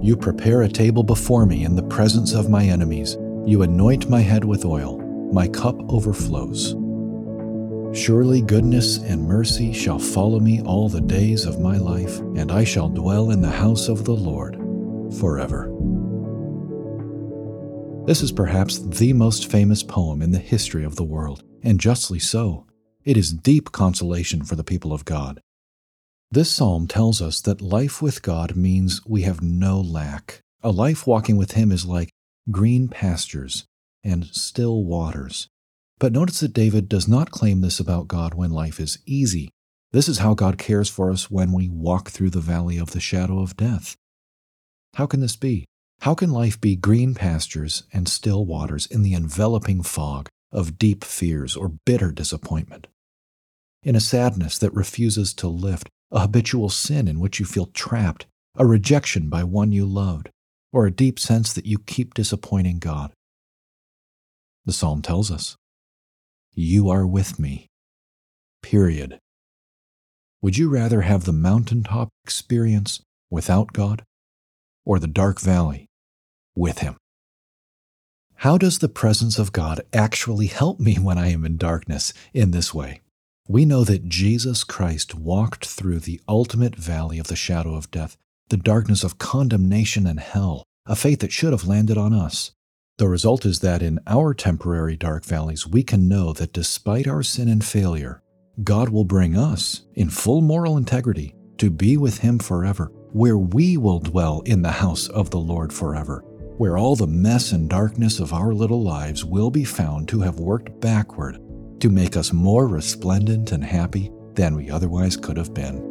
You prepare a table before me in the presence of my enemies. You anoint my head with oil. My cup overflows. Surely goodness and mercy shall follow me all the days of my life, and I shall dwell in the house of the Lord forever. This is perhaps the most famous poem in the history of the world, and justly so. It is deep consolation for the people of God. This psalm tells us that life with God means we have no lack. A life walking with Him is like green pastures and still waters. But notice that David does not claim this about God when life is easy. This is how God cares for us when we walk through the valley of the shadow of death. How can this be? How can life be green pastures and still waters in the enveloping fog of deep fears or bitter disappointment? In a sadness that refuses to lift, a habitual sin in which you feel trapped, a rejection by one you loved, or a deep sense that you keep disappointing God. The psalm tells us, You are with me. Period. Would you rather have the mountaintop experience without God or the dark valley with Him? How does the presence of God actually help me when I am in darkness in this way? We know that Jesus Christ walked through the ultimate valley of the shadow of death, the darkness of condemnation and hell, a fate that should have landed on us. The result is that in our temporary dark valleys, we can know that despite our sin and failure, God will bring us, in full moral integrity, to be with Him forever, where we will dwell in the house of the Lord forever, where all the mess and darkness of our little lives will be found to have worked backward to make us more resplendent and happy than we otherwise could have been.